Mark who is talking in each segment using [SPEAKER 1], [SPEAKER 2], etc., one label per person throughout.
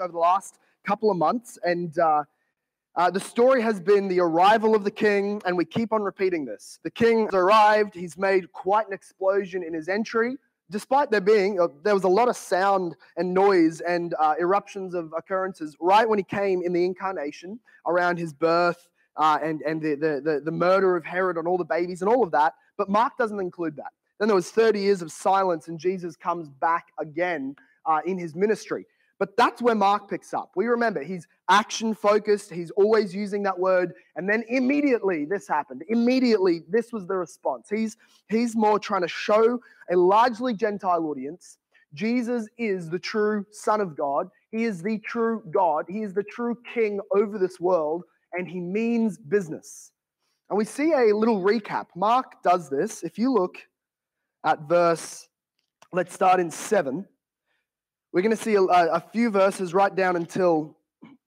[SPEAKER 1] over the last couple of months, and uh, uh, the story has been the arrival of the king, and we keep on repeating this. The king has arrived, he's made quite an explosion in his entry. Despite there being, uh, there was a lot of sound and noise and uh, eruptions of occurrences right when he came in the incarnation around his birth uh, and, and the, the, the, the murder of Herod and all the babies and all of that. But Mark doesn't include that. Then there was 30 years of silence, and Jesus comes back again uh, in his ministry. But that's where Mark picks up. We remember he's action focused, he's always using that word. And then immediately this happened. Immediately, this was the response. He's, he's more trying to show a largely Gentile audience Jesus is the true Son of God. He is the true God. He is the true King over this world, and he means business. And we see a little recap. Mark does this. If you look at verse, let's start in 7. We're going to see a, a, few verses right down until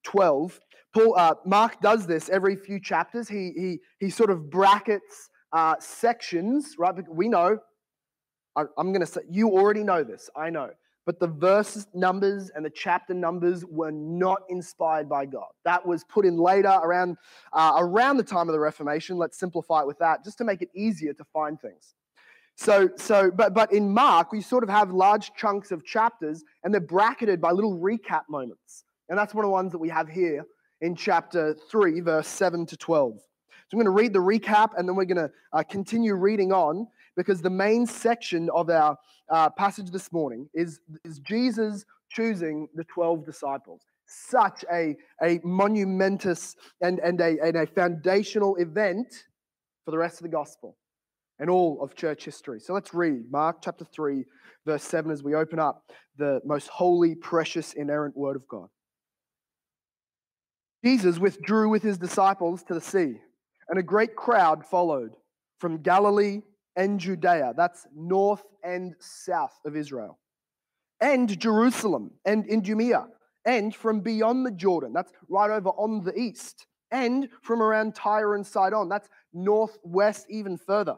[SPEAKER 1] 12. Paul, uh, Mark does this every few chapters. He, he, he sort of brackets uh, sections, right? We know, I, I'm going to say, you already know this, I know. But the verse numbers and the chapter numbers were not inspired by God. That was put in later, around, uh, around the time of the Reformation. Let's simplify it with that, just to make it easier to find things. So, so, but, but in Mark, we sort of have large chunks of chapters and they're bracketed by little recap moments. And that's one of the ones that we have here in chapter 3, verse 7 to 12. So I'm going to read the recap and then we're going to uh, continue reading on because the main section of our uh, passage this morning is, is Jesus choosing the 12 disciples. Such a, a monumentous and, and, a, and a foundational event for the rest of the gospel and all of church history. So let's read Mark chapter 3, verse 7 as we open up the most holy, precious, inerrant word of God. Jesus withdrew with his disciples to the sea, and a great crowd followed from Galilee and Judea, that's north and south of Israel, and Jerusalem and Idumea, and from beyond the Jordan, that's right over on the east, and from around Tyre and Sidon, that's northwest even further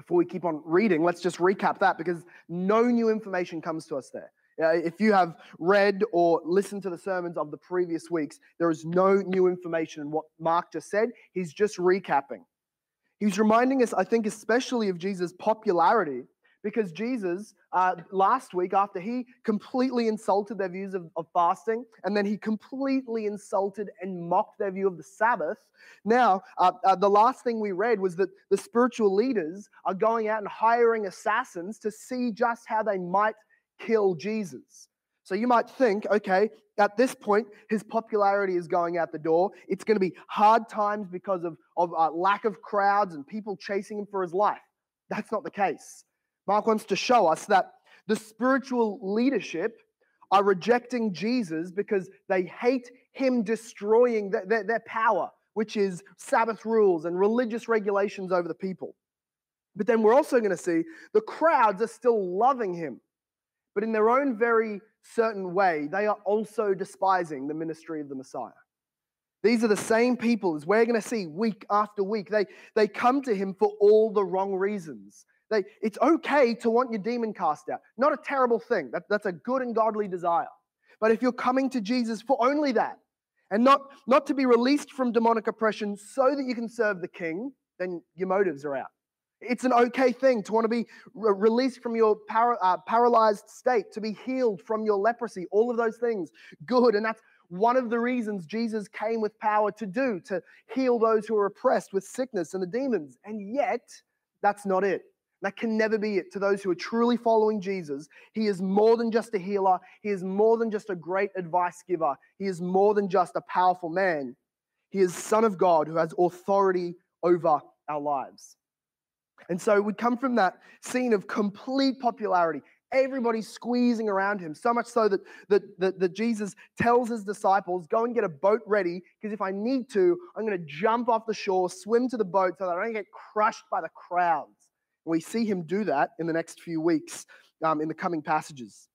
[SPEAKER 1] before we keep on reading, let's just recap that because no new information comes to us there. If you have read or listened to the sermons of the previous weeks, there is no new information in what Mark just said. He's just recapping. He's reminding us, I think, especially of Jesus' popularity because Jesus, uh, last week, after he completely insulted their views of, of fasting, and then he completely insulted and mocked their view of the Sabbath, now uh, uh, the last thing we read was that the spiritual leaders are going out and hiring assassins to see just how they might kill Jesus. So you might think, okay, at this point, his popularity is going out the door. It's going to be hard times because of, of uh, lack of crowds and people chasing him for his life. That's not the case. Mark wants to show us that the spiritual leadership are rejecting Jesus because they hate him destroying their, their, their, power, which is Sabbath rules and religious regulations over the people. But then we're also going to see the crowds are still loving him. But in their own very certain way, they are also despising the ministry of the Messiah. These are the same people as we're going to see week after week. They, they come to him for all the wrong reasons. They, it's okay to want your demon cast out. Not a terrible thing. That, that's a good and godly desire. But if you're coming to Jesus for only that, and not, not to be released from demonic oppression so that you can serve the king, then your motives are out. It's an okay thing to want to be re- released from your para, uh, paralyzed state, to be healed from your leprosy, all of those things. Good. And that's one of the reasons Jesus came with power to do, to heal those who are oppressed with sickness and the demons. And yet, that's not it. That can never be it to those who are truly following Jesus. He is more than just a healer, He is more than just a great advice giver, He is more than just a powerful man. He is Son of God who has authority over our lives. And so we come from that scene of complete popularity. Everybody's squeezing around him, so much so that, that, that, that Jesus tells his disciples, Go and get a boat ready, because if I need to, I'm going to jump off the shore, swim to the boat so that I don't get crushed by the crowds. We see him do that in the next few weeks um, in the coming passages.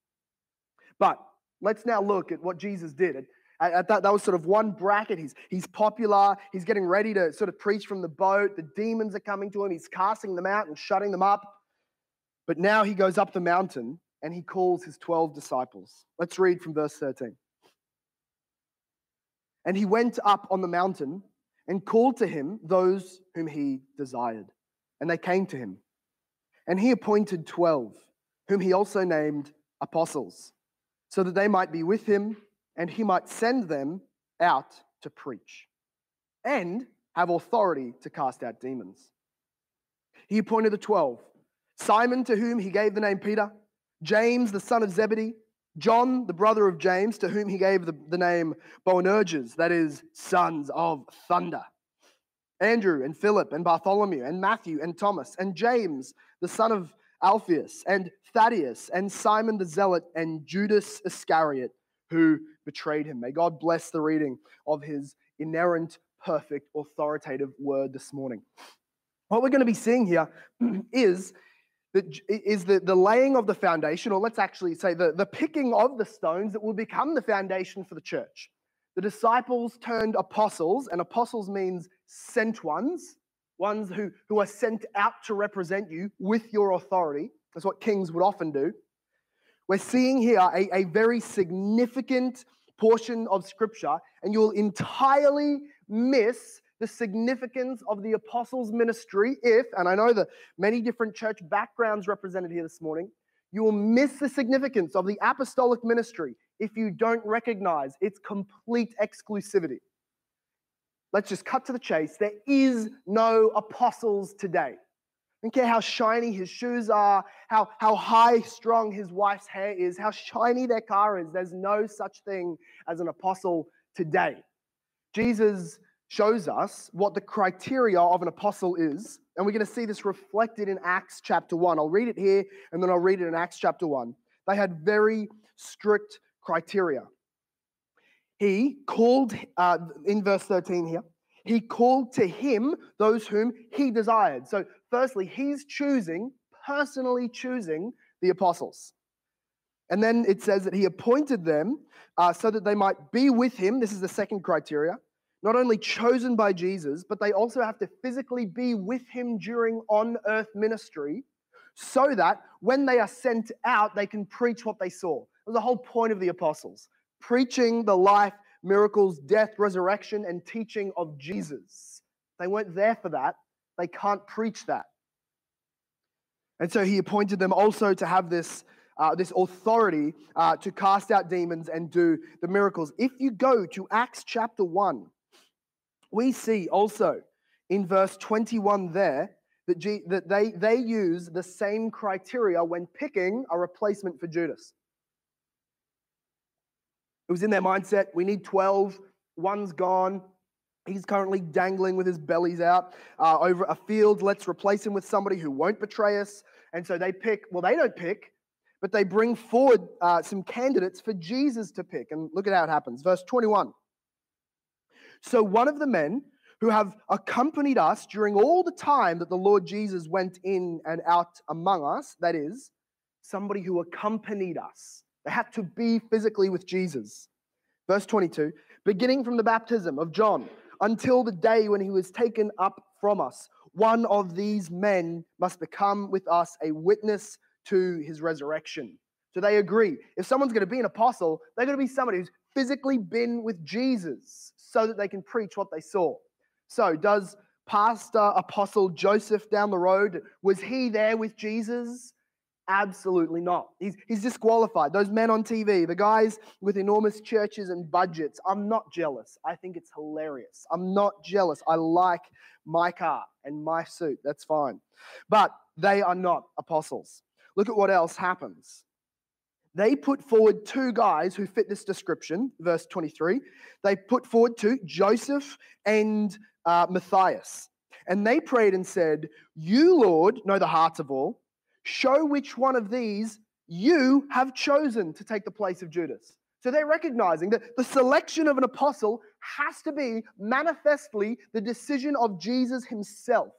[SPEAKER 1] But let's now look at what Jesus did. At, at that, that was sort of one bracket. He's, he's popular. He's getting ready to sort of preach from the boat. The demons are coming to him. He's casting them out and shutting them up. But now he goes up the mountain and he calls his 12 disciples. Let's read from verse 13. And he went up on the mountain and called to him those whom he desired. And they came to him. And he appointed 12, whom he also named apostles, so that they might be with him and he might send them out to preach and have authority to cast out demons. He appointed the 12 Simon, to whom he gave the name Peter, James, the son of Zebedee, John, the brother of James, to whom he gave the, the name Boanerges, that is, sons of thunder. Andrew and Philip and Bartholomew and Matthew and Thomas and James, the son of Alphaeus and Thaddeus and Simon the Zealot and Judas Iscariot, who betrayed him. May God bless the reading of his inerrant, perfect, authoritative word this morning. What we're going to be seeing here is that is the, the laying of the foundation, or let's actually say the, the picking of the stones that will become the foundation for the church. The disciples turned apostles, and apostles means sent ones, ones who, who are sent out to represent you with your authority. That's what kings would often do. We're seeing here a, a very significant portion of scripture, and you'll entirely miss the significance of the apostles' ministry if, and I know that many different church backgrounds represented here this morning, you will miss the significance of the apostolic ministry if you don't recognize its complete exclusivity. Let's just cut to the chase. There is no apostles today. I don't care how shiny his shoes are, how, how high strung his wife's hair is, how shiny their car is. There's no such thing as an apostle today. Jesus shows us what the criteria of an apostle is. And we're going to see this reflected in Acts chapter 1. I'll read it here and then I'll read it in Acts chapter 1. They had very strict criteria. He called, uh, in verse 13 here, he called to him those whom he desired. So, firstly, he's choosing, personally choosing the apostles. And then it says that he appointed them uh, so that they might be with him. This is the second criteria not only chosen by Jesus, but they also have to physically be with him during on earth ministry so that when they are sent out, they can preach what they saw. That was the whole point of the apostles preaching the life, miracles, death, resurrection, and teaching of Jesus. They weren't there for that, they can't preach that. And so he appointed them also to have this. Uh, this authority uh, to cast out demons and do the miracles. If you go to Acts chapter 1, we see also in verse 21 there that, G, that they, they use the same criteria when picking a replacement for Judas. It was in their mindset we need 12, one's gone. He's currently dangling with his bellies out uh, over a field. Let's replace him with somebody who won't betray us. And so they pick, well, they don't pick, but they bring forward uh, some candidates for Jesus to pick. And look at how it happens. Verse 21. So one of the men who have accompanied us during all the time that the Lord Jesus went in and out among us, that is, somebody who accompanied us. They had to be physically with Jesus. Verse 22 beginning from the baptism of John until the day when he was taken up from us, one of these men must become with us a witness to his resurrection. So they agree. If someone's going to be an apostle, they're going to be somebody who's physically been with Jesus so that they can preach what they saw. So, does Pastor Apostle Joseph down the road, was he there with Jesus? Absolutely not. He's, he's disqualified. Those men on TV, the guys with enormous churches and budgets, I'm not jealous. I think it's hilarious. I'm not jealous. I like my car and my suit. That's fine. But they are not apostles. Look at what else happens they put forward two guys who fit this description, verse 23. They put forward two, Joseph and uh, Matthias. And they prayed and said, You, Lord, know the hearts of all. Show which one of these you have chosen to take the place of Judas. So they're recognizing that the selection of an apostle has to be manifestly the decision of Jesus himself.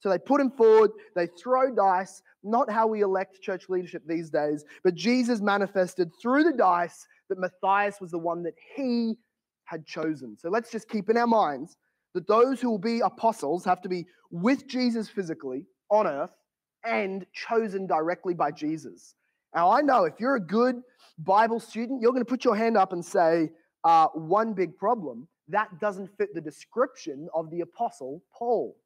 [SPEAKER 1] So they put him forward, they throw dice, not how we elect church leadership these days, but Jesus manifested through the dice that Matthias was the one that he had chosen. So let's just keep in our minds that those who will be apostles have to be with Jesus physically on earth and chosen directly by Jesus. Now, I know if you're a good Bible student, you're going to put your hand up and say, uh, one big problem that doesn't fit the description of the apostle Paul.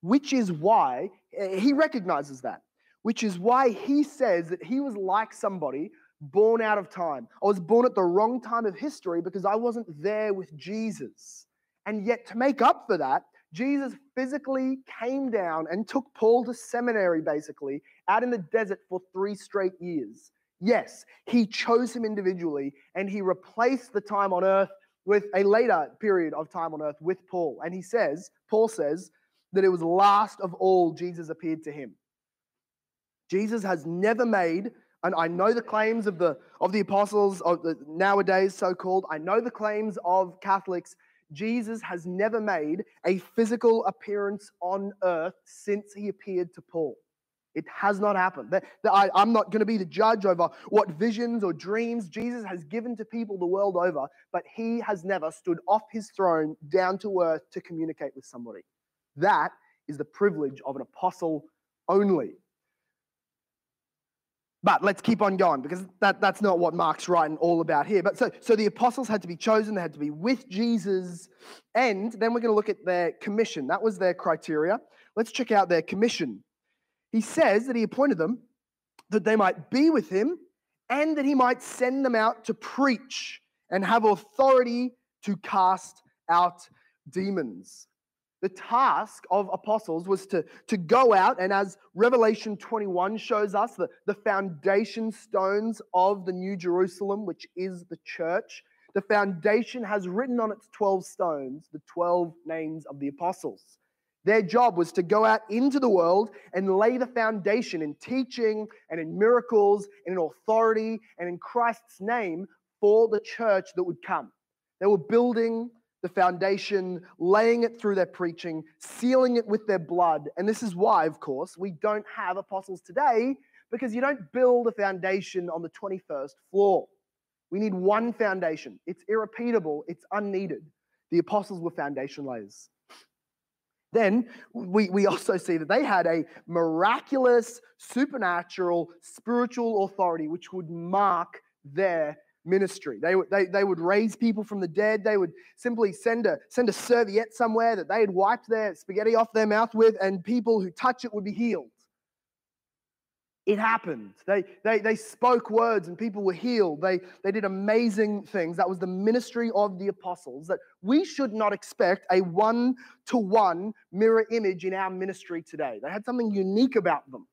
[SPEAKER 1] Which is why eh, he recognizes that, which is why he says that he was like somebody born out of time. I was born at the wrong time of history because I wasn't there with Jesus. And yet, to make up for that, Jesus physically came down and took Paul to seminary, basically, out in the desert for three straight years. Yes, he chose him individually and he replaced the time on earth with a later period of time on earth with Paul. And he says, Paul says, that it was last of all Jesus appeared to him. Jesus has never made, and I know the claims of the of the apostles of the nowadays so-called, I know the claims of Catholics Jesus has never made a physical appearance on earth since he appeared to Paul. It has not happened. I, am not going to be the judge over what visions or dreams Jesus has given to people the world over, but he has never stood off his throne down to earth to communicate with somebody. That is the privilege of an apostle only. But let's keep on going because that, that's not what Mark's writing all about here. But so, so the apostles had to be chosen, they had to be with Jesus, and then we're going to look at their commission. That was their criteria. Let's check out their commission. He says that he appointed them that they might be with him and that he might send them out to preach and have authority to cast out demons the task of apostles was to, to go out, and as Revelation 21 shows us, the, the foundation stones of the New Jerusalem, which is the church, the foundation has written on its 12 stones the 12 names of the apostles. Their job was to go out into the world and lay the foundation in teaching and in miracles and in authority and in Christ's name for the church that would come. They were building the foundation, laying it through their preaching, sealing it with their blood. And this is why, of course, we don't have apostles today because you don't build a foundation on the 21st floor. We need one foundation. It's irrepeatable, it's unneeded. The apostles were foundation layers. Then we, we also see that they had a miraculous, supernatural, spiritual authority which would mark their ministry. They, they, they would raise people from the dead. They would simply send a, send a serviette somewhere that they had wiped their spaghetti off their mouth with, and people who touch it would be healed. It happened. They, they, they spoke words and people were healed. They, they did amazing things. That was the ministry of the apostles. That we should not expect a one to one mirror image in our ministry today. They had something unique about them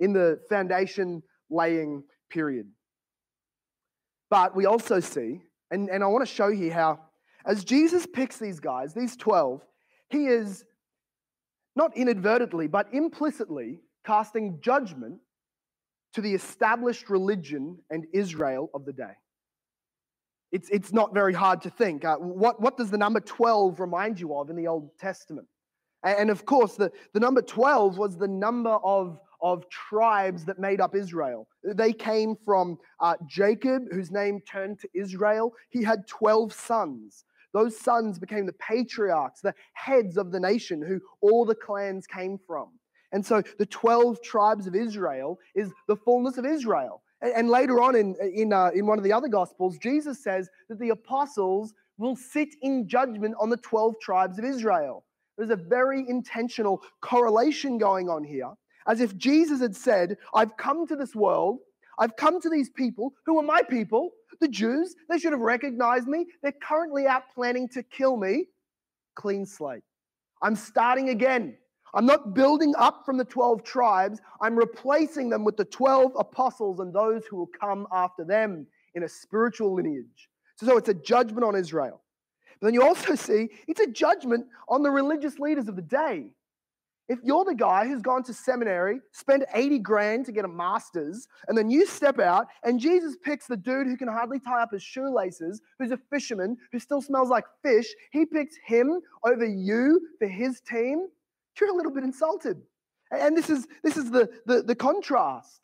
[SPEAKER 1] in the foundation laying period. But we also see, and, and I want to show you how, as Jesus picks these guys, these 12, he is not inadvertently, but implicitly casting judgment to the established religion and Israel of the day. It's, it's not very hard to think. Uh, what, what does the number 12 remind you of in the Old Testament? And, and of course, the, the number 12 was the number of of tribes that made up Israel. They came from uh, Jacob, whose name turned to Israel. He had 12 sons. Those sons became the patriarchs, the heads of the nation, who all the clans came from. And so the 12 tribes of Israel is the fullness of Israel. And, later on in, in, uh, in one of the other gospels, Jesus says that the apostles will sit in judgment on the 12 tribes of Israel. There's a very intentional correlation going on here as if Jesus had said, I've come to this world, I've come to these people who are my people, the Jews. They should have recognized me. They're currently out planning to kill me. Clean slate. I'm starting again. I'm not building up from the 12 tribes, I'm replacing them with the 12 apostles and those who will come after them in a spiritual lineage. So, so it's a judgment on Israel. But then you also see it's a judgment on the religious leaders of the day. If you're the guy who's gone to seminary, spent 80 grand to get a master's, and then you step out and Jesus picks the dude who can hardly tie up his shoelaces, who's a fisherman, who still smells like fish, he picks him over you for his team, you're a little bit insulted. And this is, this is the, the, the contrast.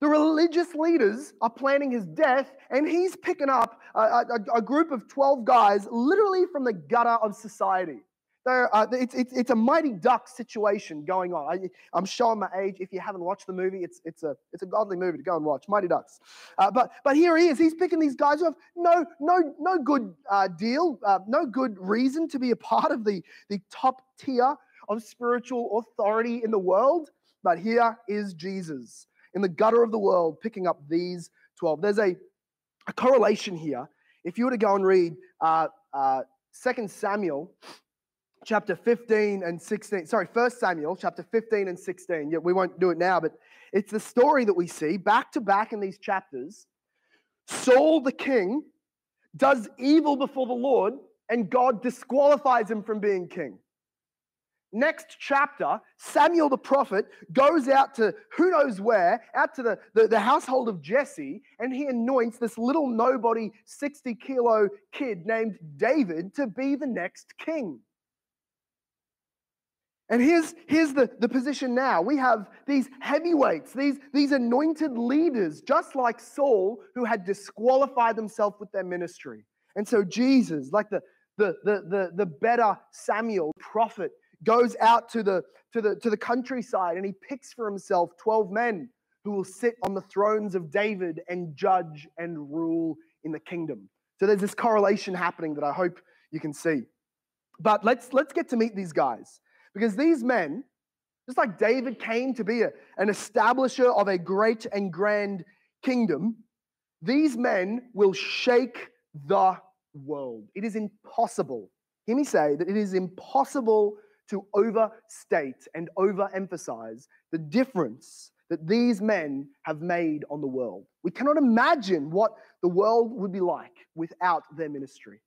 [SPEAKER 1] The religious leaders are planning his death, and he's picking up a, a, a group of 12 guys literally from the gutter of society. Uh, it's, it's, it's a mighty duck situation going on. I, am showing my age. If you haven't watched the movie, it's, it's, a, it's a godly movie to go and watch, Mighty Ducks. Uh, but, but here he is. He's picking these guys who have no, no, no good uh, deal, uh, no good reason to be a part of the, the top tier of spiritual authority in the world. But here is Jesus in the gutter of the world picking up these 12. There's a, a correlation here. If you were to go and read uh, uh, 2 Samuel chapter 15 and 16. Sorry, 1 Samuel chapter 15 and 16. Yeah, we won't do it now, but it's the story that we see back to back in these chapters. Saul the king does evil before the Lord, and God disqualifies him from being king. Next chapter, Samuel the prophet goes out to who knows where, out to the, the, the, household of Jesse, and he anoints this little nobody 60 kilo kid named David to be the next king. And here's, here's the, the position now. We have these heavyweights, these, these anointed leaders, just like Saul, who had disqualified themselves with their ministry. And so Jesus, like the, the, the, the, the better Samuel prophet, goes out to the, to, the, to the countryside and he picks for himself 12 men who will sit on the thrones of David and judge and rule in the kingdom. So there's this correlation happening that I hope you can see. But let's, let's get to meet these guys. Because these men, just like David came to be a, an establisher of a great and grand kingdom, these men will shake the world. It is impossible, hear me say that it is impossible to overstate and overemphasize the difference that these men have made on the world. We cannot imagine what the world would be like without their ministry.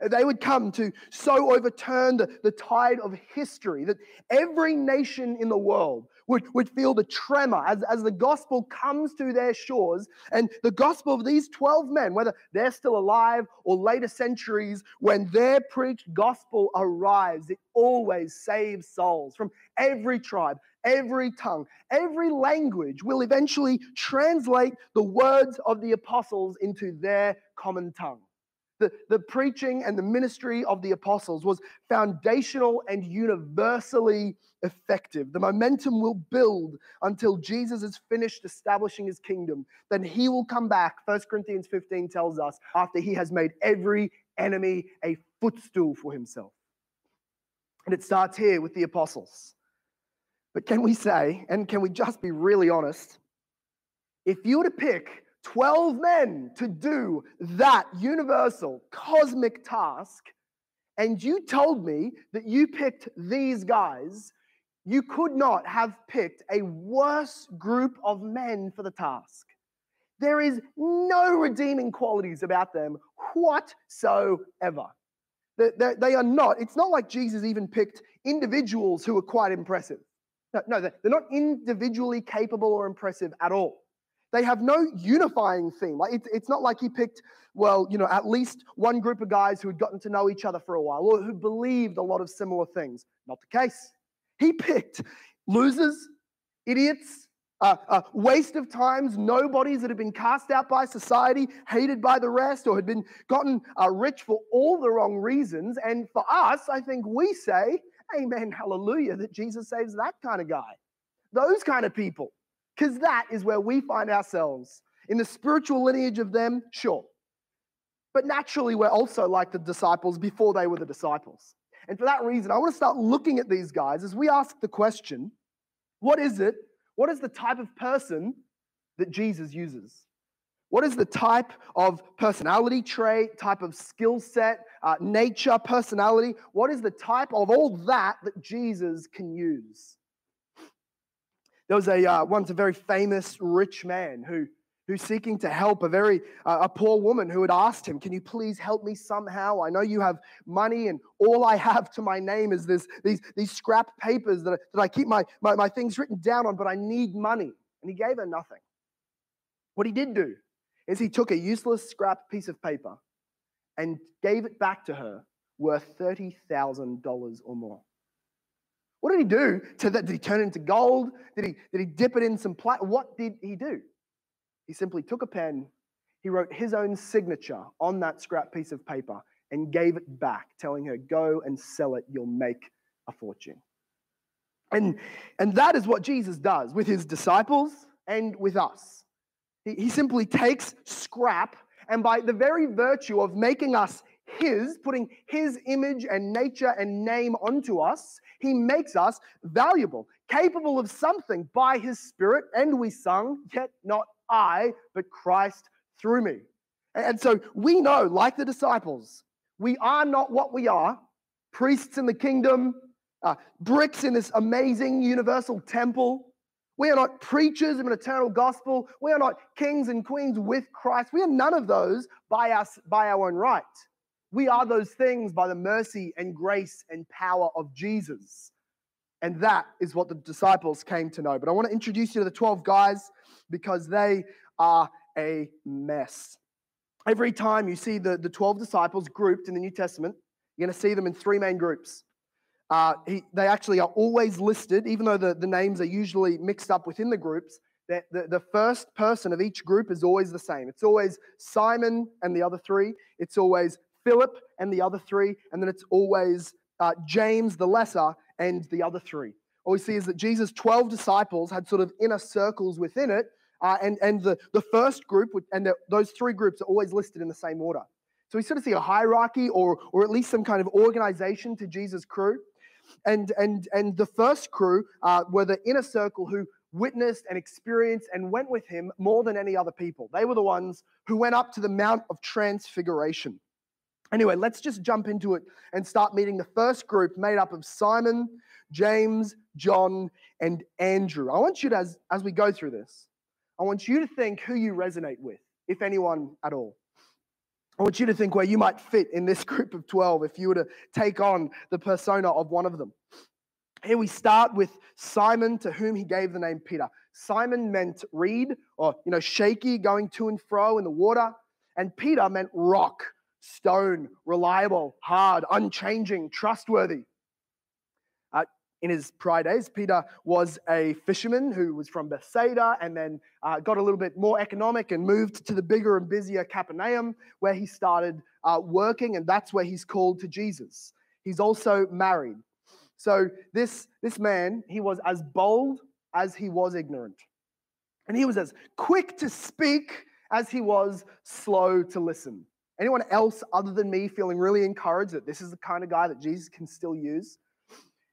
[SPEAKER 1] They would come to so overturn the, the tide of history that every nation in the world would, would feel the tremor as, as the gospel comes to their shores. And the gospel of these 12 men, whether they're still alive or later centuries, when their preached gospel arrives, it always saves souls from every tribe, every tongue, every language will eventually translate the words of the apostles into their common tongue. The, the preaching and the ministry of the apostles was foundational and universally effective. The momentum will build until Jesus is finished establishing his kingdom. Then he will come back, 1 Corinthians 15 tells us, after he has made every enemy a footstool for himself. And it starts here with the apostles. But can we say, and can we just be really honest, if you were to pick 12 men to do that universal cosmic task, and you told me that you picked these guys, you could not have picked a worse group of men for the task. There is no redeeming qualities about them whatsoever. They are not, it's not like Jesus even picked individuals who are quite impressive. No, no, they're not individually capable or impressive at all. They have no unifying theme. Like it's, it's not like he picked, well, you know, at least one group of guys who had gotten to know each other for a while or who believed a lot of similar things. Not the case. He picked losers, idiots, uh, uh, waste of times, nobodies that had been cast out by society, hated by the rest, or had been gotten uh, rich for all the wrong reasons. And for us, I think we say, Amen, hallelujah, that Jesus saves that kind of guy, those kind of people because that is where we find ourselves. In the spiritual lineage of them, sure. But naturally, we're also like the disciples before they were the disciples. And for that reason, I want to start looking at these guys as we ask the question what is it? What is the type of person that Jesus uses? What is the type of personality trait, type of skill set, uh, nature, personality? What is the type of all that that Jesus can use? There was a uh, once a very famous rich man who who's seeking to help a very uh, a poor woman who had asked him can you please help me somehow? I know you have money and all i have to my name is this these, these scrap papers that, that i keep my, my, my things written down on but i need money. And he gave her nothing. What he did do is he took a useless scrap piece of paper and gave it back to her worth $30000 or more what did he do to that? Did he turn it into gold? Did he, did he dip it in some platinum? What did he do? He simply took a pen, he wrote his own signature on that scrap piece of paper and gave it back, telling her, Go and sell it, you'll make a fortune. And, and that is what Jesus does with his disciples and with us. He, he simply takes scrap, and by the very virtue of making us his, putting his image and nature and name onto us, he makes us valuable, capable of something by his spirit. And we sung, Yet not I, but Christ through me. And so we know, like the disciples, we are not what we are priests in the kingdom, uh, bricks in this amazing universal temple. We are not preachers of an eternal gospel. We are not kings and queens with Christ. We are none of those by us by our own right. We are those things by the mercy and grace and power of Jesus. And that is what the disciples came to know. But I want to introduce you to the 12 guys because they are a mess. Every time you see the, the 12 disciples grouped in the New Testament, you're going to see them in three main groups. Uh, he, they actually are always listed, even though the, the names are usually mixed up within the groups. The, the, the first person of each group is always the same. It's always Simon and the other three. It's always Philip and the other three. And then it's always uh, James the lesser and the other three. All we see is that Jesus' 12 disciples had sort of inner circles within it uh, and and the, the first group, and the, those three groups are always listed in the same order. So we sort of see a hierarchy or, or at least some kind of organization to Jesus' crew. And, and, and the first crew uh, were the inner circle who witnessed and experienced and went with him more than any other people. They were the ones who went up to the Mount of Transfiguration. Anyway, let's just jump into it and start meeting the first group made up of Simon, James, John, and Andrew. I want you to, as, as we go through this, I want you to think who you resonate with, if anyone at all. I want you to think where you might fit in this group of 12 if you were to take on the persona of one of them. Here we start with Simon, to whom he gave the name Peter. Simon meant reed or, you know, shaky, going to and fro in the water. And Peter meant rock, stone, reliable, hard, unchanging, trustworthy in his prior days, Peter was a fisherman who was from Bethsaida and then uh, got a little bit more economic and moved to the bigger and busier Capernaum, where he started uh, working, and that's where he's called to Jesus. He's also married. So this, this man, he was as bold as he was ignorant. And he was as quick to speak as he was slow to listen. Anyone else other than me feeling really encouraged that this is the kind of guy that Jesus can still use?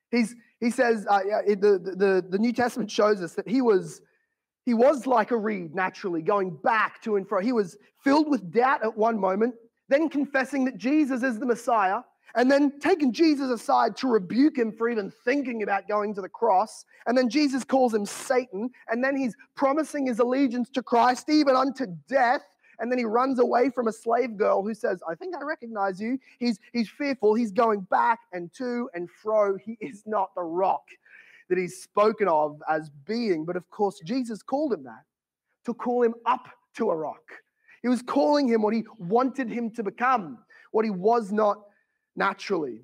[SPEAKER 1] He's, he says, uh, the, the, the New Testament shows us that he was, he was like a reed naturally, going back to and fro. He was filled with doubt at one moment, then confessing that Jesus is the Messiah, and then taking Jesus aside to rebuke him for even thinking about going to the cross. And then Jesus calls him Satan, and then he's promising his allegiance to Christ even unto death and then he runs away from a slave girl who says, I think I recognize you. He's, he's fearful. He's going back and to and fro. He is not the rock that he's spoken of as being. But of course, Jesus called him that to call him up to a rock. He was calling him what he wanted him to become, what he was not naturally.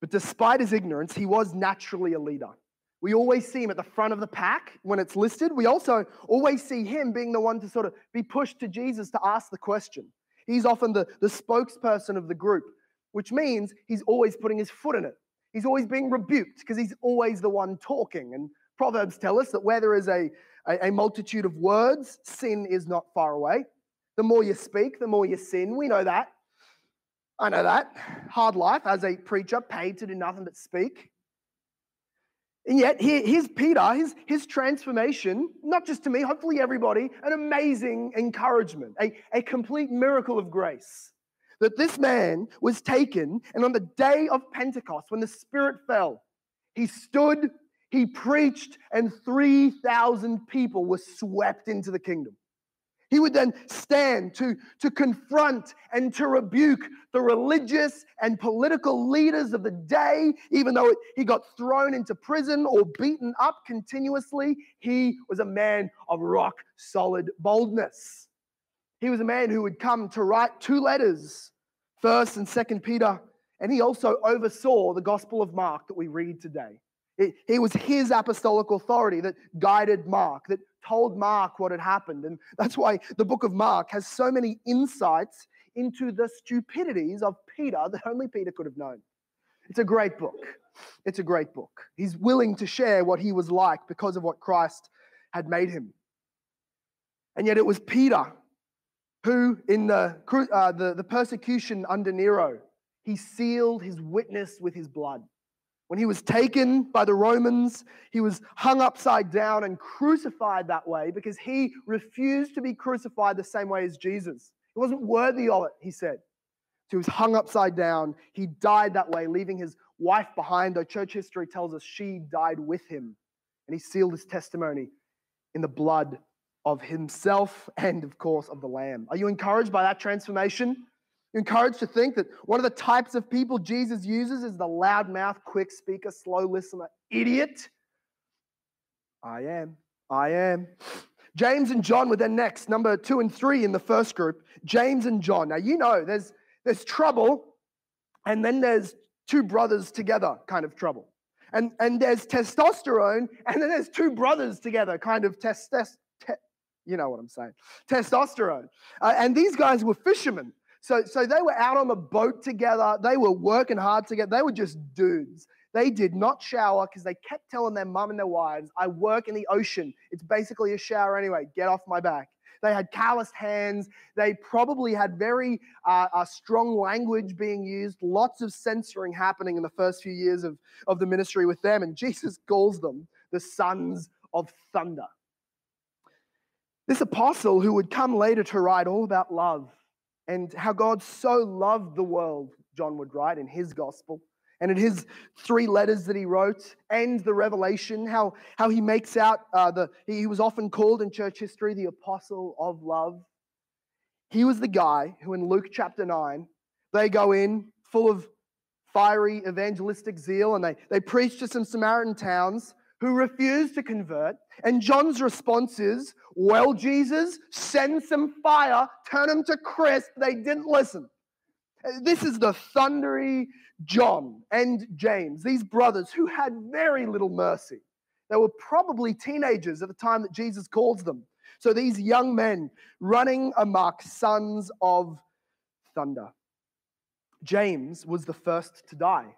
[SPEAKER 1] But despite his ignorance, he was naturally a leader. We always see him at the front of the pack when it's listed. We also always see him being the one to sort of be pushed to Jesus to ask the question. He's often the, the spokesperson of the group, which means he's always putting his foot in it. He's always being rebuked because he's always the one talking. And Proverbs tell us that where there is a, a, a multitude of words, sin is not far away. The more you speak, the more you sin. We know that. I know that. Hard life as a preacher, paid to do nothing but speak. And yet, here, here's Peter, his, his transformation, not just to me, hopefully everybody, an amazing encouragement, a, a complete miracle of grace. That this man was taken, and on the day of Pentecost, when the Spirit fell, he stood, He preached, and 3,000 people were swept into the kingdom. He would then stand to, to confront and to rebuke the religious and political leaders of the day, even though it, he got thrown into prison or beaten up continuously. He was a man of rock solid boldness. He was a man who would come to write two letters, First and Second Peter, and he also oversaw the Gospel of Mark that we read today. It, it was his apostolic authority that guided Mark, that told Mark what had happened. And that's why the book of Mark has so many insights into the stupidities of Peter that only Peter could have known. It's a great book. It's a great book. He's willing to share what he was like because of what Christ had made him. And yet it was Peter who, in the, uh, the, the persecution under Nero, he sealed his witness with his blood. When he was taken by the Romans, he was hung upside down and crucified that way because he refused to be crucified the same way as Jesus. He wasn't worthy of it, he said. So he was hung upside down. He died that way, leaving his wife behind, though church history tells us she died with him. And he sealed his testimony in the blood of himself and, of course, of the Lamb. Are you encouraged by that transformation? Encouraged to think that one of the types of people Jesus uses is the loudmouth, quick speaker, slow listener, idiot. I am. I am. James and John were then next, number two and three in the first group. James and John. Now, you know, there's, there's trouble, and then there's two brothers together kind of trouble. And, and there's testosterone, and then there's two brothers together kind of test, test, te- you know what I'm saying, testosterone. Uh, and these guys were fishermen. So, so they were out on the boat together. They were working hard together. They were just dudes. They did not shower because they kept telling their mum and their wives, I work in the ocean. It's basically a shower anyway. Get off my back. They had calloused hands. They probably had very uh, uh, strong language being used, lots of censoring happening in the first few years of, of the ministry with them. And Jesus calls them the sons of thunder. This apostle who would come later to write all about love and how God so loved the world, John would write in his gospel. And in his three letters that he wrote, and the revelation, how, how he makes out uh, the, he was often called in church history the apostle of love. He was the guy who, in Luke chapter 9, they go in full of fiery evangelistic zeal and they, they preach to some Samaritan towns who refuse to convert. And John's response is, Well, Jesus, send some fire, turn them to crisp. They didn't listen. This is the thundery John and James, these brothers who had very little mercy. They were probably teenagers at the time that Jesus calls them. So these young men running amok, sons of thunder. James was the first to die.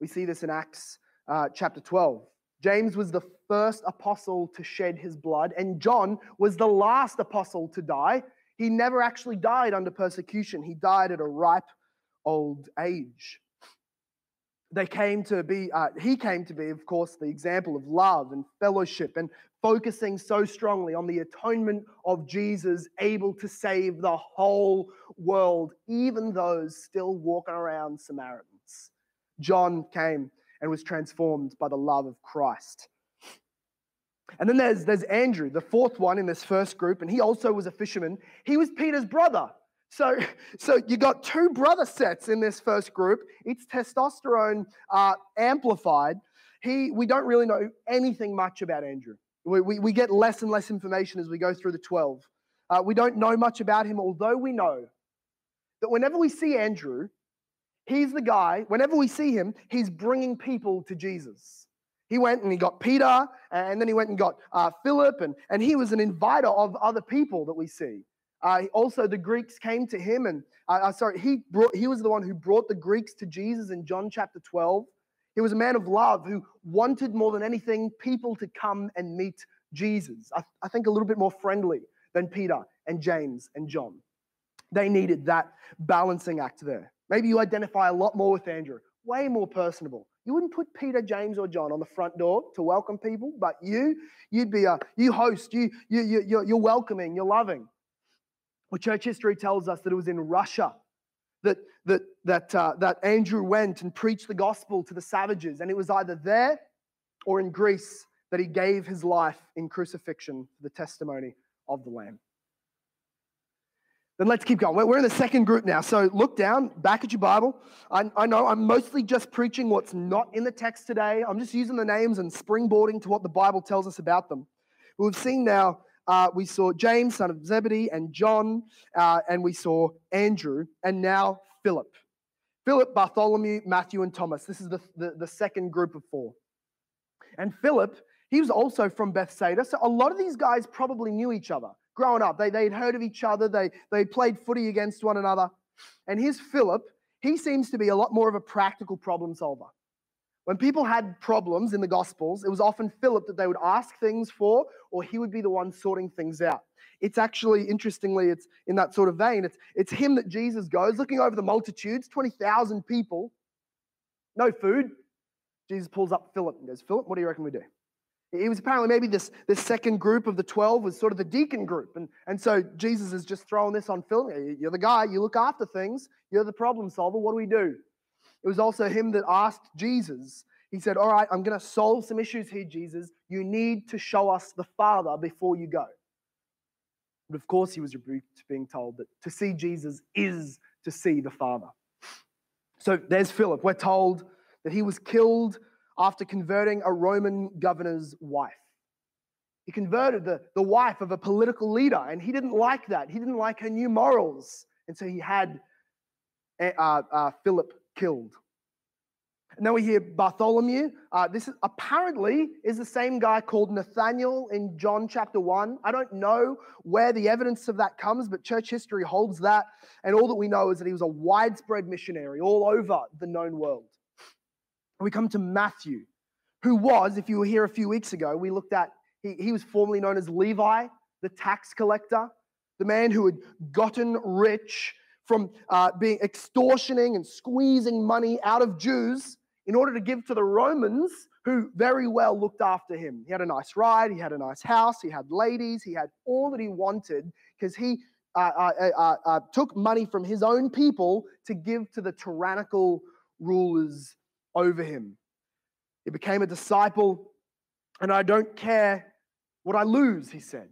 [SPEAKER 1] We see this in Acts uh, chapter 12. James was the first apostle to shed his blood, and John was the last apostle to die. He never actually died under persecution, he died at a ripe old age. They came to be, uh, he came to be, of course, the example of love and fellowship and focusing so strongly on the atonement of Jesus, able to save the whole world, even those still walking around Samaritans. John came and was transformed by the love of Christ. And then there's, there's Andrew, the fourth one in this first group, and he also was a fisherman. He was Peter's brother. So, so you got two brother sets in this first group. It's testosterone uh, amplified. He, we don't really know anything much about Andrew. We, we, we get less and less information as we go through the 12. Uh, we don't know much about him, although we know that whenever we see Andrew, He's the guy, whenever we see him, he's bringing people to Jesus. He went and he got Peter, and then he went and got uh, Philip, and, and he was an inviter of other people that we see. Uh, also, the Greeks came to him, and uh, uh, sorry, he brought. He was the one who brought the Greeks to Jesus in John chapter 12. He was a man of love who wanted more than anything people to come and meet Jesus. I, I think a little bit more friendly than Peter and James and John. They needed that balancing act there. Maybe you identify a lot more with Andrew, way more personable. You wouldn't put Peter, James, or John on the front door to welcome people, but you, you'd be a you host, you, you, you you're, you're welcoming, you're loving. Well, church history tells us that it was in Russia that that that uh, that Andrew went and preached the gospel to the savages, and it was either there or in Greece, that he gave his life in crucifixion for the testimony of the Lamb. Then let's keep going. We're in the second group now. So look down, back at your Bible. I, I, know I'm mostly just preaching what's not in the text today. I'm just using the names and springboarding to what the Bible tells us about them. We've seen now, uh, we saw James, son of Zebedee, and John, uh, and we saw Andrew, and now Philip. Philip, Bartholomew, Matthew, and Thomas. This is the, the, the second group of four. And Philip, he was also from Bethsaida. So a lot of these guys probably knew each other growing up. They, they'd heard of each other, they, they played footy against one another. And here's Philip. He seems to be a lot more of a practical problem solver. When people had problems in the Gospels, it was often Philip that they would ask things for, or he would be the one sorting things out. It's actually, interestingly, it's in that sort of vein. It's, it's him that Jesus goes, looking over the multitudes, 20,000 people, no food. Jesus pulls up Philip and goes, Philip, what do you reckon we do? He was apparently maybe this, this second group of the 12 was sort of the deacon group. And, and so Jesus is just throwing this on film. You're the guy, you look after things, you're the problem solver. What do we do? It was also him that asked Jesus. He said, All right, I'm going to solve some issues here, Jesus. You need to show us the Father before you go. But of course, he was rebuked, being told that to see Jesus is to see the Father. So there's Philip. We're told that he was killed after converting a Roman governor's wife. He converted the, the wife of a political leader, and he didn't like that. He didn't like her new morals. And so he had eh, uh, uh, Philip killed. And then we hear Bartholomew. Uh, this is, apparently is the same guy called Nathaniel in John chapter 1. I don't know where the evidence of that comes, but church history holds that. And all that we know is that he was a widespread missionary all over the known world we come to Matthew, who was, if you were here a few weeks ago, we looked at, he, he was formerly known as Levi, the tax collector, the man who had gotten rich from uh, being extortioning and squeezing money out of Jews in order to give to the Romans, who very well looked after him. He had a nice ride, he had a nice house, he had ladies, he had all that he wanted because he uh uh, uh, uh, uh, took money from his own people to give to the tyrannical rulers over him. He became a disciple, and I don't care what I lose, he said.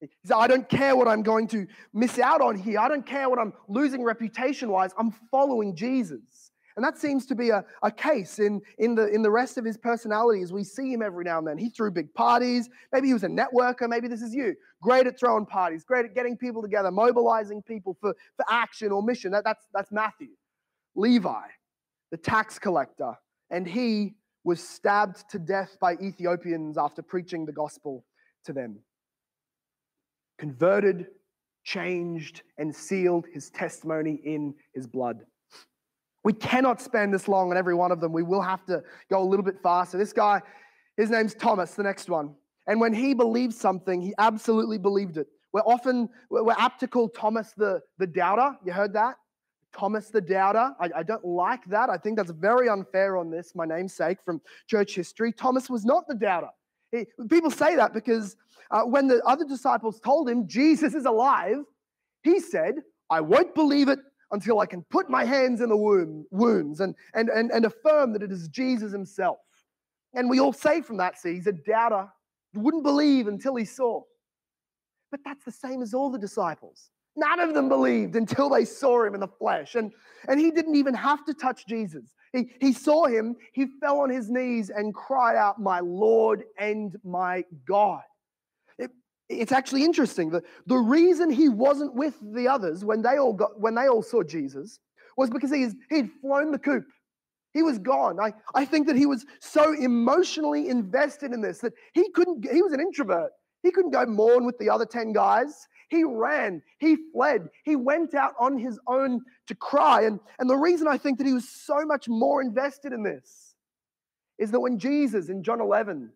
[SPEAKER 1] He said, I don't care what I'm going to miss out on here. I don't care what I'm losing reputation wise. I'm following Jesus. And that seems to be a, a case in, in, the, in the rest of his personality as we see him every now and then. He threw big parties. Maybe he was a networker. Maybe this is you. Great at throwing parties, great at getting people together, mobilizing people for, for action or mission. That, that's, that's Matthew. Levi, the tax collector, and he was stabbed to death by Ethiopians after preaching the gospel to them. Converted, changed, and sealed his testimony in his blood. We cannot spend this long on every one of them. We will have to go a little bit faster. This guy, his name's Thomas, the next one. And when he believed something, he absolutely believed it. We're often, we're apt to call Thomas the, the doubter. You heard that? Thomas the Doubter. I, I, don't like that. I think that's very unfair on this, my namesake from church history. Thomas was not the doubter. He, people say that because uh, when the other disciples told him Jesus is alive, he said, I won't believe it until I can put my hands in the womb, wounds and, and, and, and affirm that it is Jesus himself. And we all say from that, see, he's a doubter. Wouldn't believe until he saw. But that's the same as all the disciples. None of them believed until they saw him in the flesh. And, and he didn't even have to touch Jesus. He, he saw him, he fell on his knees and cried out, My Lord and my God. It, it's actually interesting. The, the reason he wasn't with the others when they all got when they all saw Jesus was because he's, he'd flown the coop. He was gone. I, I think that he was so emotionally invested in this that he couldn't, he was an introvert. He couldn't go mourn with the other 10 guys. He ran, he fled, he went out on his own to cry. And, and the reason I think that he was so much more invested in this is that when Jesus in John 11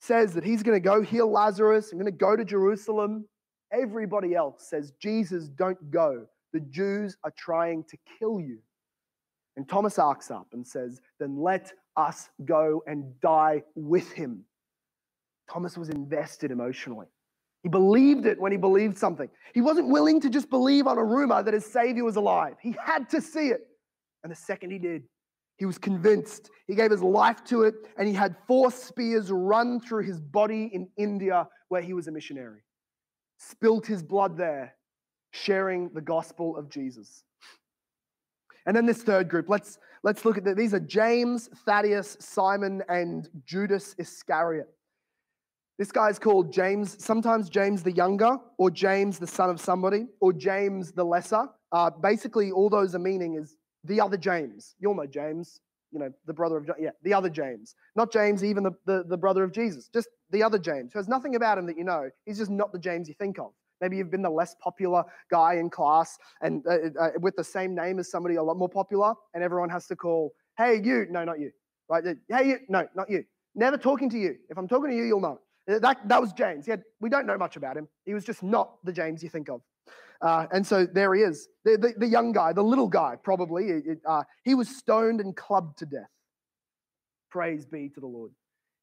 [SPEAKER 1] says that he's going to go heal Lazarus, I'm going to go to Jerusalem, everybody else says, Jesus, don't go. The Jews are trying to kill you. And Thomas arcs up and says, Then let us go and die with him. Thomas was invested emotionally. He believed it when he believed something. He wasn't willing to just believe on a rumor that his Savior was alive. He had to see it. And the second he did, He was convinced. He gave his life to it, and he had four spears run through his body in India where he was a missionary. Spilt his blood there, sharing the gospel of Jesus. And then this third group, let's, let's look at that. These are James, Thaddeus, Simon, and Judas Iscariot. This guy's called James, sometimes James the Younger, or James the son of somebody, or James the Lesser. Uh, basically, all those are meaning is the other James. You all know James, you know, the brother of, yeah, the other James. Not James, even the, the, the brother of Jesus, just the other James, who has nothing about him that you know. He's just not the James you think of. Maybe you've been the less popular guy in class and uh, uh, uh, with the same name as somebody a lot more popular, and everyone has to call, hey, you. No, not you. Right? Hey, you. No, not you. Never talking to you. If I'm talking to you, you'll know. That, that was James. Had, we don't know much about him. He was just not the James you think of. Uh, and so there he is, the, the, the, young guy, the little guy, probably. It, uh, he was stoned and clubbed to death. Praise be to the Lord.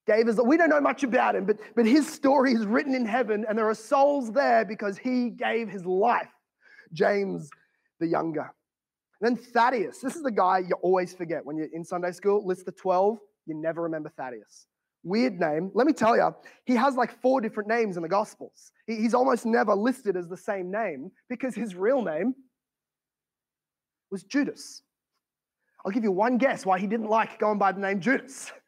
[SPEAKER 1] Gave we don't know much about him, but, but his story is written in heaven, and there are souls there because he gave his life. James the younger. And then Thaddeus. This is the guy you always forget when you're in Sunday school. List the 12, you never remember Thaddeus. Weird name. Let me tell you, he has like four different names in the Gospels. He's almost never listed as the same name because his real name was Judas. I'll give you one guess why he didn't like going by the name Judas.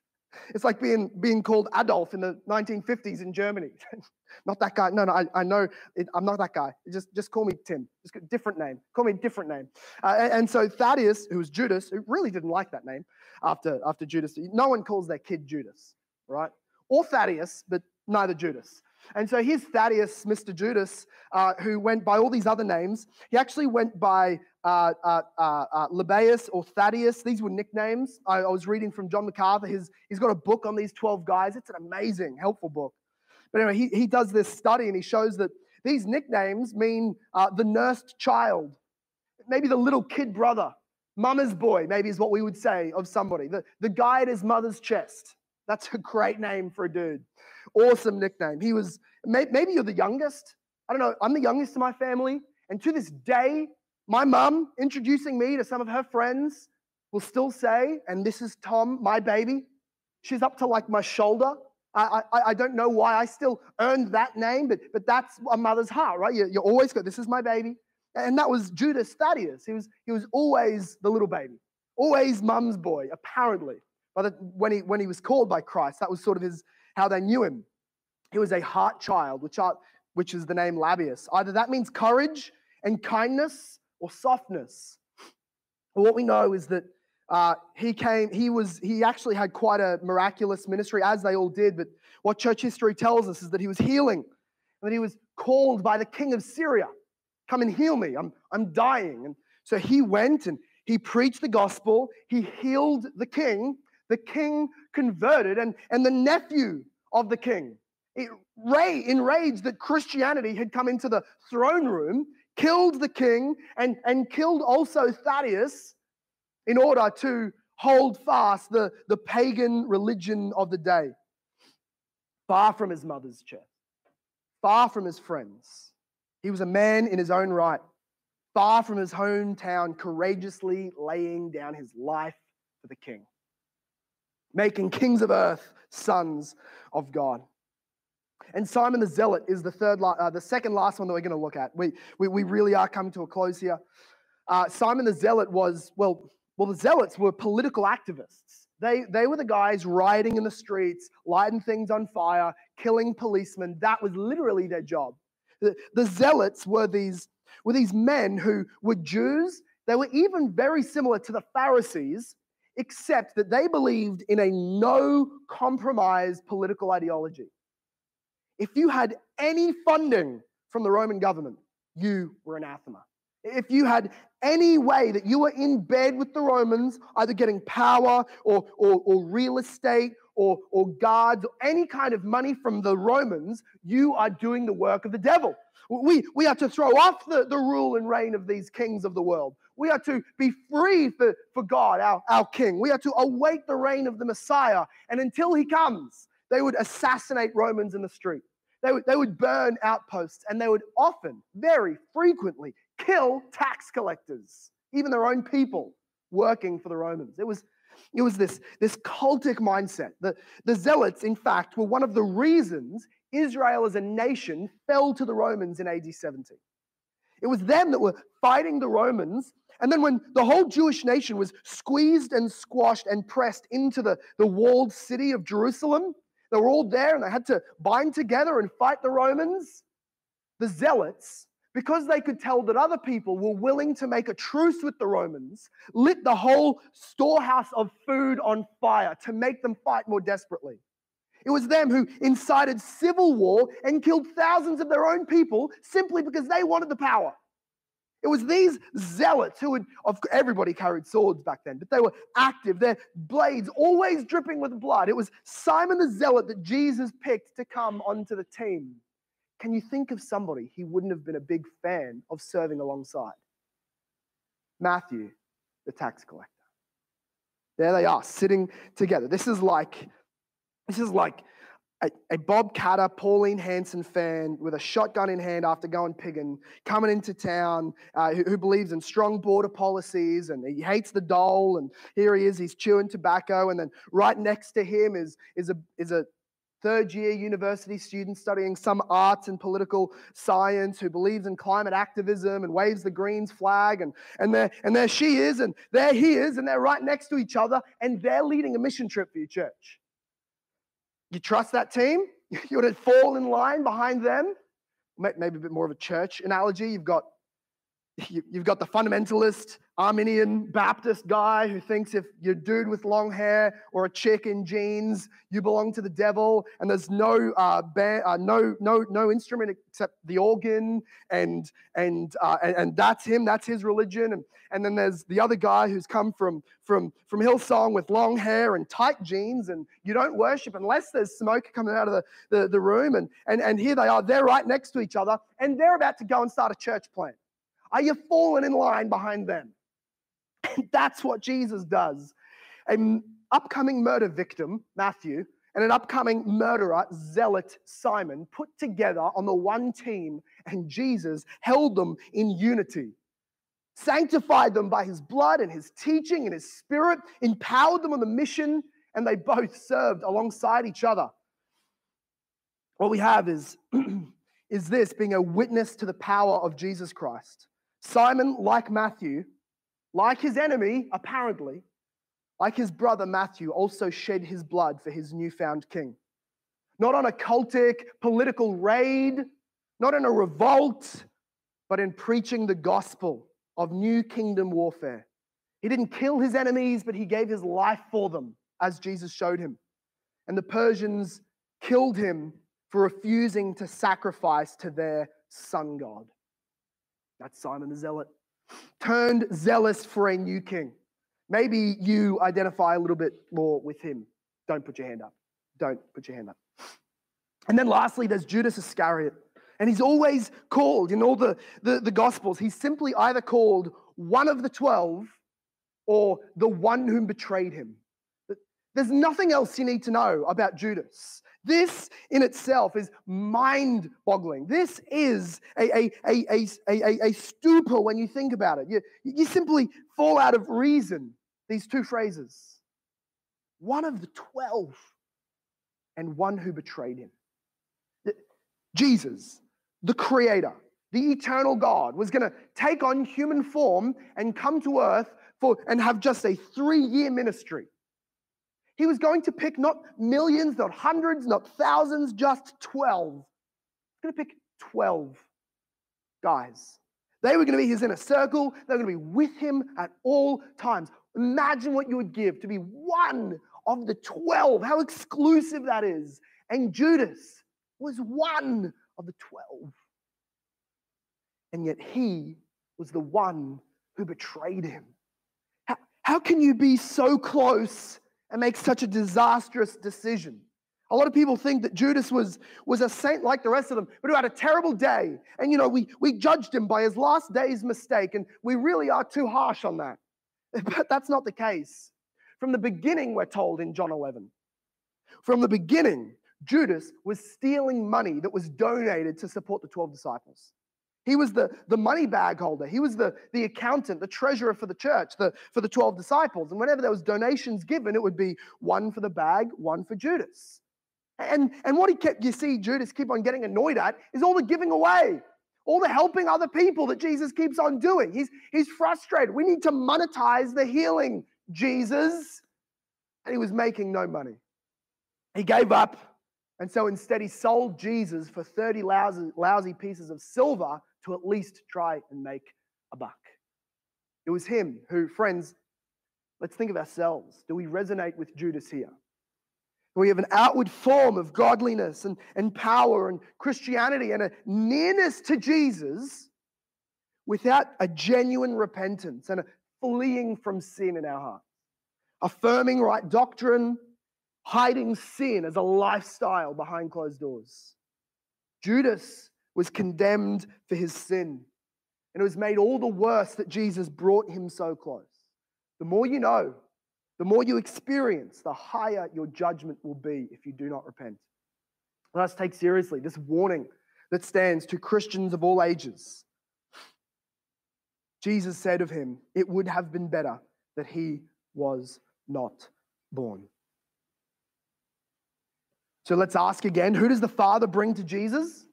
[SPEAKER 1] It's like being, being called Adolf in the 1950s in Germany. not that guy. No, no, I, I know it, I'm not that guy. Just, just call me Tim. Just a different name. Call me a different name. Uh, and, and, so Thaddeus, who was Judas, who really didn't like that name after, after Judas, no one calls their kid Judas right? Or Thaddeus, but neither Judas. And so here's Thaddeus, Mr. Judas, uh, who went by all these other names. He actually went by uh, uh, uh, uh Lebbaeus or Thaddeus. These were nicknames. I, I, was reading from John MacArthur. His, he's got a book on these 12 guys. It's an amazing, helpful book. But anyway, he, he does this study and he shows that these nicknames mean uh, the nursed child, maybe the little kid brother, mama's boy, maybe is what we would say of somebody, the, the guy at his mother's chest. That's a great name for a dude. Awesome nickname. He was, maybe you're the youngest. I don't know. I'm the youngest in my family. And to this day, my mum introducing me to some of her friends will still say, and this is Tom, my baby. She's up to like my shoulder. I, I, I don't know why I still earned that name, but, but that's a mother's heart, right? You, you always go, this is my baby. And that was Judas Thaddeus. He was, he was always the little baby, always mum's boy, apparently. But when he, when he was called by Christ, that was sort of his, how they knew him. He was a heart child, which, are, which is the name Lebbaeus. Either that means courage and kindness or softness. Well, what we know is that uh, he came, he was, he actually had quite a miraculous ministry, as they all did. But what church history tells us is that he was healing, and that he was called by the king of Syria, "Come and heal me. I'm, I'm dying." And so he went and he preached the gospel. He healed the king, the king converted, and, and the nephew of the king, it, Ray, enraged that Christianity had come into the throne room, killed the king, and, and killed also Thaddeus in order to hold fast the, the pagan religion of the day. Far from his mother's chest, far from his friends. He was a man in his own right, far from his hometown, courageously laying down his life for the king making kings of earth sons of God. And Simon the Zealot is the third, uh, the second last one that we're going to look at. We, we, we really are coming to a close here. Uh, Simon the Zealot was, well, well, the Zealots were political activists. They, they were the guys rioting in the streets, lighting things on fire, killing policemen. That was literally their job. The, the Zealots were these, were these men who were Jews. They were even very similar to the Pharisees, except that they believed in a no compromise political ideology. If you had any funding from the Roman government, you were anathema. If you had any way that you were in bed with the Romans, either getting power or, or, or real estate or, or guards or any kind of money from the Romans, you are doing the work of the devil. We, we are to throw off the, the rule and reign of these kings of the world. We are to be free for, for God, our, our King. We are to await the reign of the Messiah. And until he comes, they would assassinate Romans in the street. They would, they would burn outposts and they would often, very frequently, kill tax collectors, even their own people working for the Romans. It was, it was this, this cultic mindset. The, the Zealots, in fact, were one of the reasons Israel as a nation fell to the Romans in AD 70. It was them that were fighting the Romans. And then, when the whole Jewish nation was squeezed and squashed and pressed into the, the walled city of Jerusalem, they were all there and they had to bind together and fight the Romans. The Zealots, because they could tell that other people were willing to make a truce with the Romans, lit the whole storehouse of food on fire to make them fight more desperately. It was them who incited civil war and killed thousands of their own people simply because they wanted the power. It was these zealots who would, of everybody carried swords back then, but they were active, their blades always dripping with blood. It was Simon the Zealot that Jesus picked to come onto the team. Can you think of somebody he wouldn't have been a big fan of serving alongside? Matthew, the tax collector. There they are, sitting together. This is like this is like a, a, Bob Katter, Pauline Hanson fan with a shotgun in hand after going pigging, coming into town, uh, who, who, believes in strong border policies and he hates the dole. And here he is, he's chewing tobacco. And then right next to him is, is, a, is a third year university student studying some arts and political science who believes in climate activism and waves the Greens flag. And, and, there, and there she is, and there he is, and they're right next to each other, and they're leading a mission trip for your church. You trust that team? You would fall in line behind them? Maybe a bit more of a church analogy. You've got, you've got the fundamentalist Arminian Baptist guy who thinks if you're a dude with long hair or a chick in jeans, you belong to the devil, and there's no uh, band, uh, no no no instrument except the organ, and and, uh, and and that's him. That's his religion. And and then there's the other guy who's come from from from Hillsong with long hair and tight jeans, and you don't worship unless there's smoke coming out of the, the, the room. And and and here they are. They're right next to each other, and they're about to go and start a church plant. Are you falling in line behind them? That's what Jesus does. An upcoming murder victim, Matthew, and an upcoming murderer, zealot Simon, put together on the one team, and Jesus held them in unity. Sanctified them by his blood and his teaching and his spirit, empowered them on the mission, and they both served alongside each other. What we have is, is this being a witness to the power of Jesus Christ. Simon, like Matthew, like his enemy, apparently, like his brother Matthew, also shed his blood for his newfound king. Not on a cultic political raid, not in a revolt, but in preaching the gospel of new kingdom warfare. He didn't kill his enemies, but he gave his life for them, as Jesus showed him. And the Persians killed him for refusing to sacrifice to their sun god. That's Simon the Zealot turned zealous for a new king. Maybe you identify a little bit more with him. Don't put your hand up. Don't put your hand up. And then lastly, there's Judas Iscariot. And he's always called in all the, the, the Gospels, he's simply either called one of the 12 or the one whom betrayed him. There's nothing else you need to know about Judas. This in itself is mind boggling. This is a, a, a, a, a, stupor when you think about it. You, you simply fall out of reason, these two phrases. One of the 12 and one who betrayed him. Jesus, the creator, the eternal God, was going to take on human form and come to earth for, and have just a three year ministry. He was going to pick not millions, not hundreds, not thousands, just 12. He's going to pick 12 guys. They were going to be his inner circle. They were going to be with him at all times. Imagine what you would give to be one of the 12. How exclusive that is. And Judas was one of the 12. And yet he was the one who betrayed him. How, how can you be so close and make such a disastrous decision. A lot of people think that Judas was, was a saint like the rest of them, but who had a terrible day. And, you know, we, we judged him by his last day's mistake, and we really are too harsh on that. But that's not the case. From the beginning, we're told in John 11. From the beginning, Judas was stealing money that was donated to support the 12 disciples. He was the, the money bag holder. He was the, the accountant, the treasurer for the church, the, for the 12 disciples. And whenever there was donations given, it would be one for the bag, one for Judas. And, and what he kept, you see Judas keep on getting annoyed at is all the giving away, all the helping other people that Jesus keeps on doing. He's, he's frustrated. We need to monetize the healing, Jesus. And he was making no money. He gave up. And so instead, he sold Jesus for 30 lousy, lousy pieces of silver to at least try and make a buck. It was him who, friends, let's think of ourselves. Do we resonate with Judas here? We have an outward form of godliness and, and power and Christianity and a nearness to Jesus without a genuine repentance and a fleeing from sin in our hearts, affirming right doctrine, hiding sin as a lifestyle behind closed doors. Judas was condemned for his sin. And it was made all the worse that Jesus brought him so close. The more you know, the more you experience, the higher your judgment will be if you do not repent. Let us take seriously this warning that stands to Christians of all ages. Jesus said of him, It would have been better that he was not born. So let's ask again who does the Father bring to Jesus?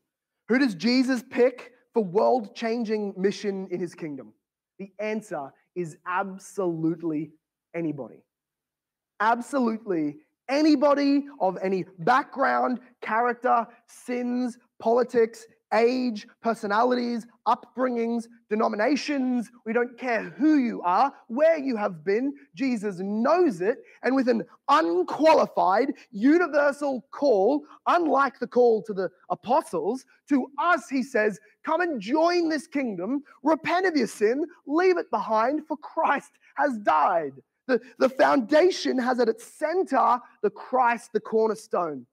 [SPEAKER 1] Who does Jesus pick for world changing mission in his kingdom? The answer is absolutely anybody. Absolutely anybody of any background, character, sins, politics, age, personalities, upbringings, denominations. We don't care who you are, where you have been. Jesus knows it. And with an unqualified, universal call, unlike the call to the apostles, to us, he says, Come and join this kingdom, repent of your sin, leave it behind, for Christ has died. The, the foundation has at its center the Christ, the cornerstone,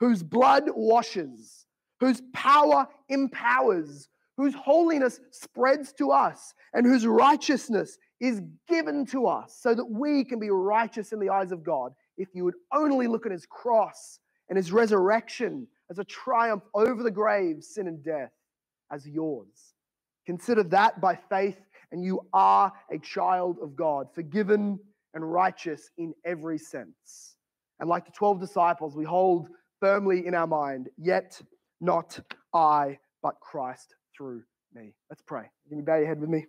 [SPEAKER 1] whose blood washes whose power empowers, whose holiness spreads to us, and whose righteousness is given to us so that we can be righteous in the eyes of God. If you would only look at his cross and his resurrection as a triumph over the grave, sin, and death as yours. Consider that by faith, and you are a child of God, forgiven and righteous in every sense. And like the 12 disciples, we hold firmly in our mind, yet not I, but Christ through me. Let's pray. Can you bow your head with me?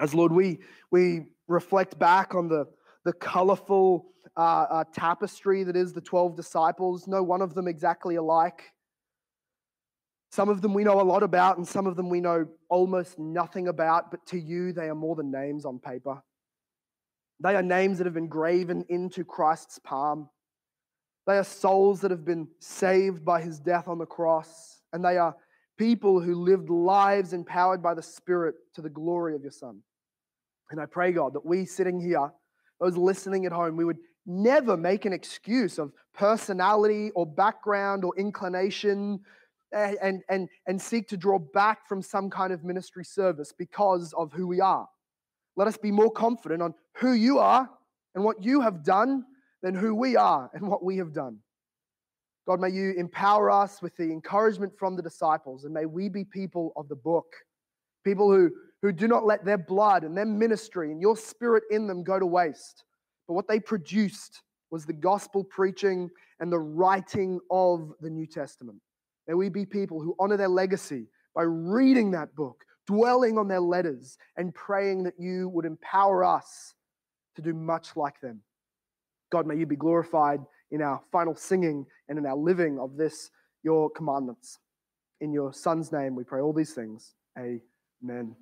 [SPEAKER 1] As Lord, we, we reflect back on the, the colorful uh, uh, tapestry that is the 12 disciples, no one of them exactly alike. Some of them we know a lot about, and some of them we know almost nothing about, but to you, they are more than names on paper. They are names that have been graven into Christ's palm. They are souls that have been saved by his death on the cross, and they are people who lived lives empowered by the Spirit to the glory of your Son. And I pray, God, that we sitting here, those listening at home, we would never make an excuse of personality or background or inclination eh, and, and, and seek to draw back from some kind of ministry service because of who we are. Let us be more confident on who you are and what you have done than who we are and what we have done. God, may you empower us with the encouragement from the disciples, and may we be people of the book, people who, who do not let their blood and their ministry and your spirit in them go to waste. But what they produced was the gospel preaching and the writing of the New Testament. May we be people who honor their legacy by reading that book, dwelling on their letters, and praying that you would empower us to do much like them. God, may you be glorified in our final singing and in our living of this, your commandments. In your Son's name, we pray all these things. Amen.